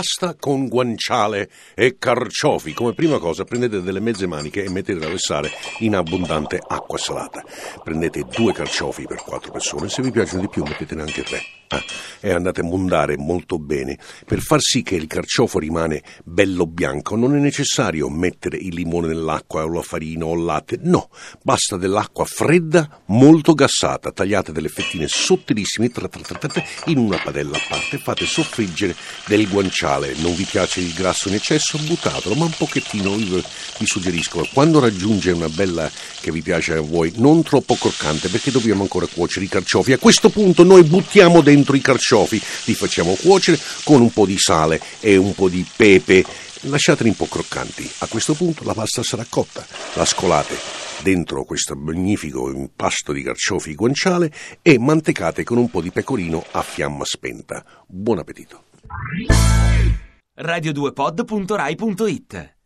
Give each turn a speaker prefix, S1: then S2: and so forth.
S1: Pasta con guanciale e carciofi. Come prima cosa prendete delle mezze maniche e mettete a versare in abbondante acqua salata. Prendete due carciofi per quattro persone, se vi piacciono di più mettetene anche tre. Ah, e andate a mondare molto bene. Per far sì che il carciofo rimane bello bianco non è necessario mettere il limone nell'acqua o la farina o il latte, no, basta dell'acqua fredda, molto gassata, tagliate delle fettine sottilissime tra, tra, tra, in una padella a parte, fate soffriggere del guanciale. Non vi piace il grasso in eccesso? Buttatelo, ma un pochettino vi, vi suggerisco. Quando raggiunge una bella che vi piace a voi, non troppo croccante, perché dobbiamo ancora cuocere i carciofi. A questo punto noi buttiamo dentro i carciofi, li facciamo cuocere con un po' di sale e un po' di pepe. Lasciateli un po' croccanti. A questo punto la pasta sarà cotta. La scolate dentro questo magnifico impasto di carciofi guanciale e mantecate con un po' di pecorino a fiamma spenta. Buon appetito.
S2: radio2pod.rai.it